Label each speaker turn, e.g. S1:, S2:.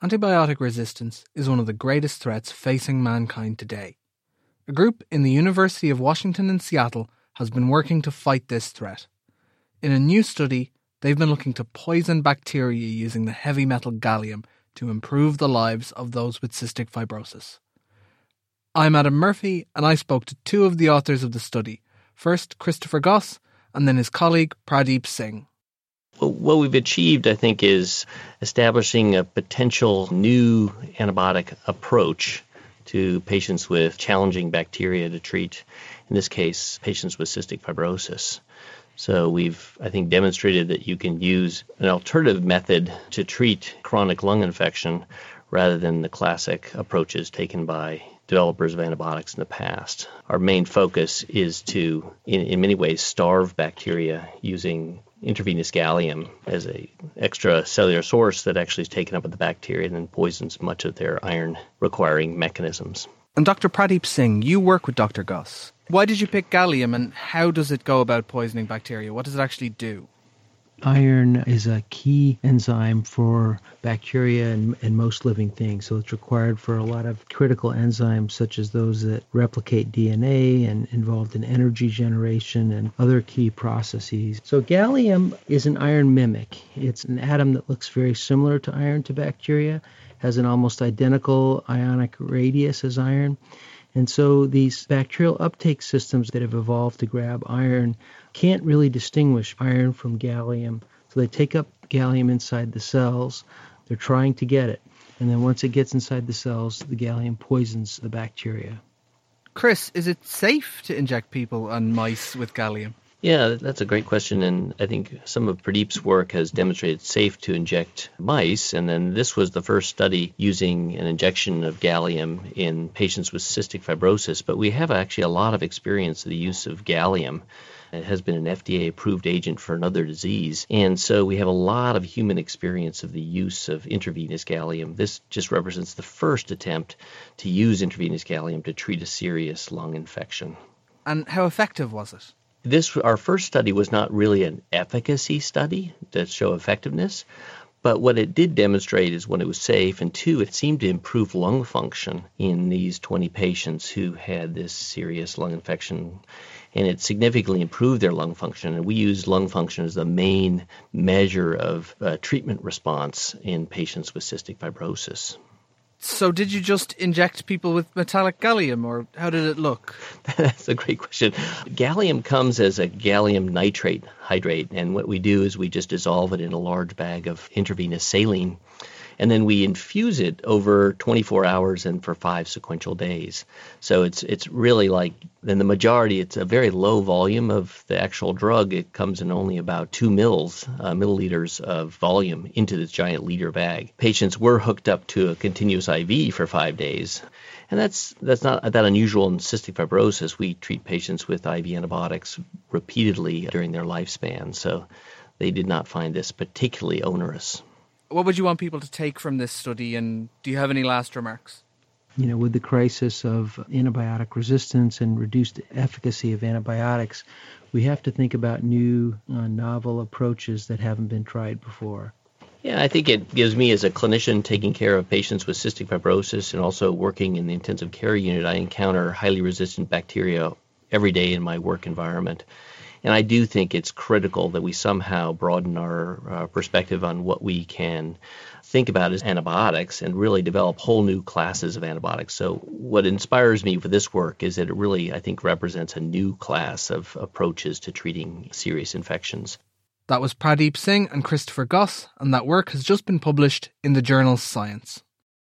S1: Antibiotic resistance is one of the greatest threats facing mankind today. A group in the University of Washington in Seattle has been working to fight this threat. In a new study, they've been looking to poison bacteria using the heavy metal gallium to improve the lives of those with cystic fibrosis. I'm Adam Murphy, and I spoke to two of the authors of the study. First, Christopher Goss, and then his colleague, Pradeep Singh.
S2: What we've achieved, I think, is establishing a potential new antibiotic approach to patients with challenging bacteria to treat, in this case, patients with cystic fibrosis. So we've, I think, demonstrated that you can use an alternative method to treat chronic lung infection rather than the classic approaches taken by developers of antibiotics in the past. Our main focus is to, in, in many ways, starve bacteria using intravenous gallium as a extracellular source that actually is taken up with the bacteria and then poisons much of their iron requiring mechanisms.
S1: And Dr. Pradeep Singh, you work with Dr. Goss. Why did you pick gallium and how does it go about poisoning bacteria? What does it actually do?
S3: Iron is a key enzyme for bacteria and, and, most living things. So it's required for a lot of critical enzymes, such as those that replicate DNA and involved in energy generation and other key processes. So gallium is an iron mimic. It's an atom that looks very similar to iron to bacteria, has an almost identical ionic radius as iron. And so these bacterial uptake systems that have evolved to grab iron can't really distinguish iron from gallium. So they take up gallium inside the cells. They're trying to get it. And then once it gets inside the cells, the gallium poisons the bacteria.
S1: Chris, is it safe to inject people and mice with gallium?
S2: Yeah, that's a great question. And I think some of Pradeep's work has demonstrated safe to inject mice. And then this was the first study using an injection of gallium in patients with cystic fibrosis. But we have actually a lot of experience of the use of gallium. It has been an FDA approved agent for another disease. And so we have a lot of human experience of the use of intravenous gallium. This just represents the first attempt to use intravenous gallium to treat a serious lung infection.
S1: And how effective was it?
S2: This our first study was not really an efficacy study to show effectiveness, but what it did demonstrate is when it was safe, and two, it seemed to improve lung function in these 20 patients who had this serious lung infection. And it significantly improved their lung function. And we use lung function as the main measure of uh, treatment response in patients with cystic fibrosis.
S1: So, did you just inject people with metallic gallium, or how did it look?
S2: That's a great question. Gallium comes as a gallium nitrate hydrate, and what we do is we just dissolve it in a large bag of intravenous saline and then we infuse it over 24 hours and for five sequential days. So it's it's really like in the majority, it's a very low volume of the actual drug. It comes in only about two mils, uh, milliliters of volume into this giant liter bag. Patients were hooked up to a continuous IV for five days. And that's that's not that unusual in cystic fibrosis. We treat patients with IV antibiotics repeatedly during their lifespan, so they did not find this particularly onerous
S1: what would you want people to take from this study, and do you have any last remarks?
S3: You know, with the crisis of antibiotic resistance and reduced efficacy of antibiotics, we have to think about new, uh, novel approaches that haven't been tried before.
S2: Yeah, I think it gives me, as a clinician taking care of patients with cystic fibrosis and also working in the intensive care unit, I encounter highly resistant bacteria every day in my work environment. And I do think it's critical that we somehow broaden our uh, perspective on what we can think about as antibiotics and really develop whole new classes of antibiotics. So, what inspires me for this work is that it really, I think, represents a new class of approaches to treating serious infections.
S1: That was Pradeep Singh and Christopher Goss, and that work has just been published in the journal Science.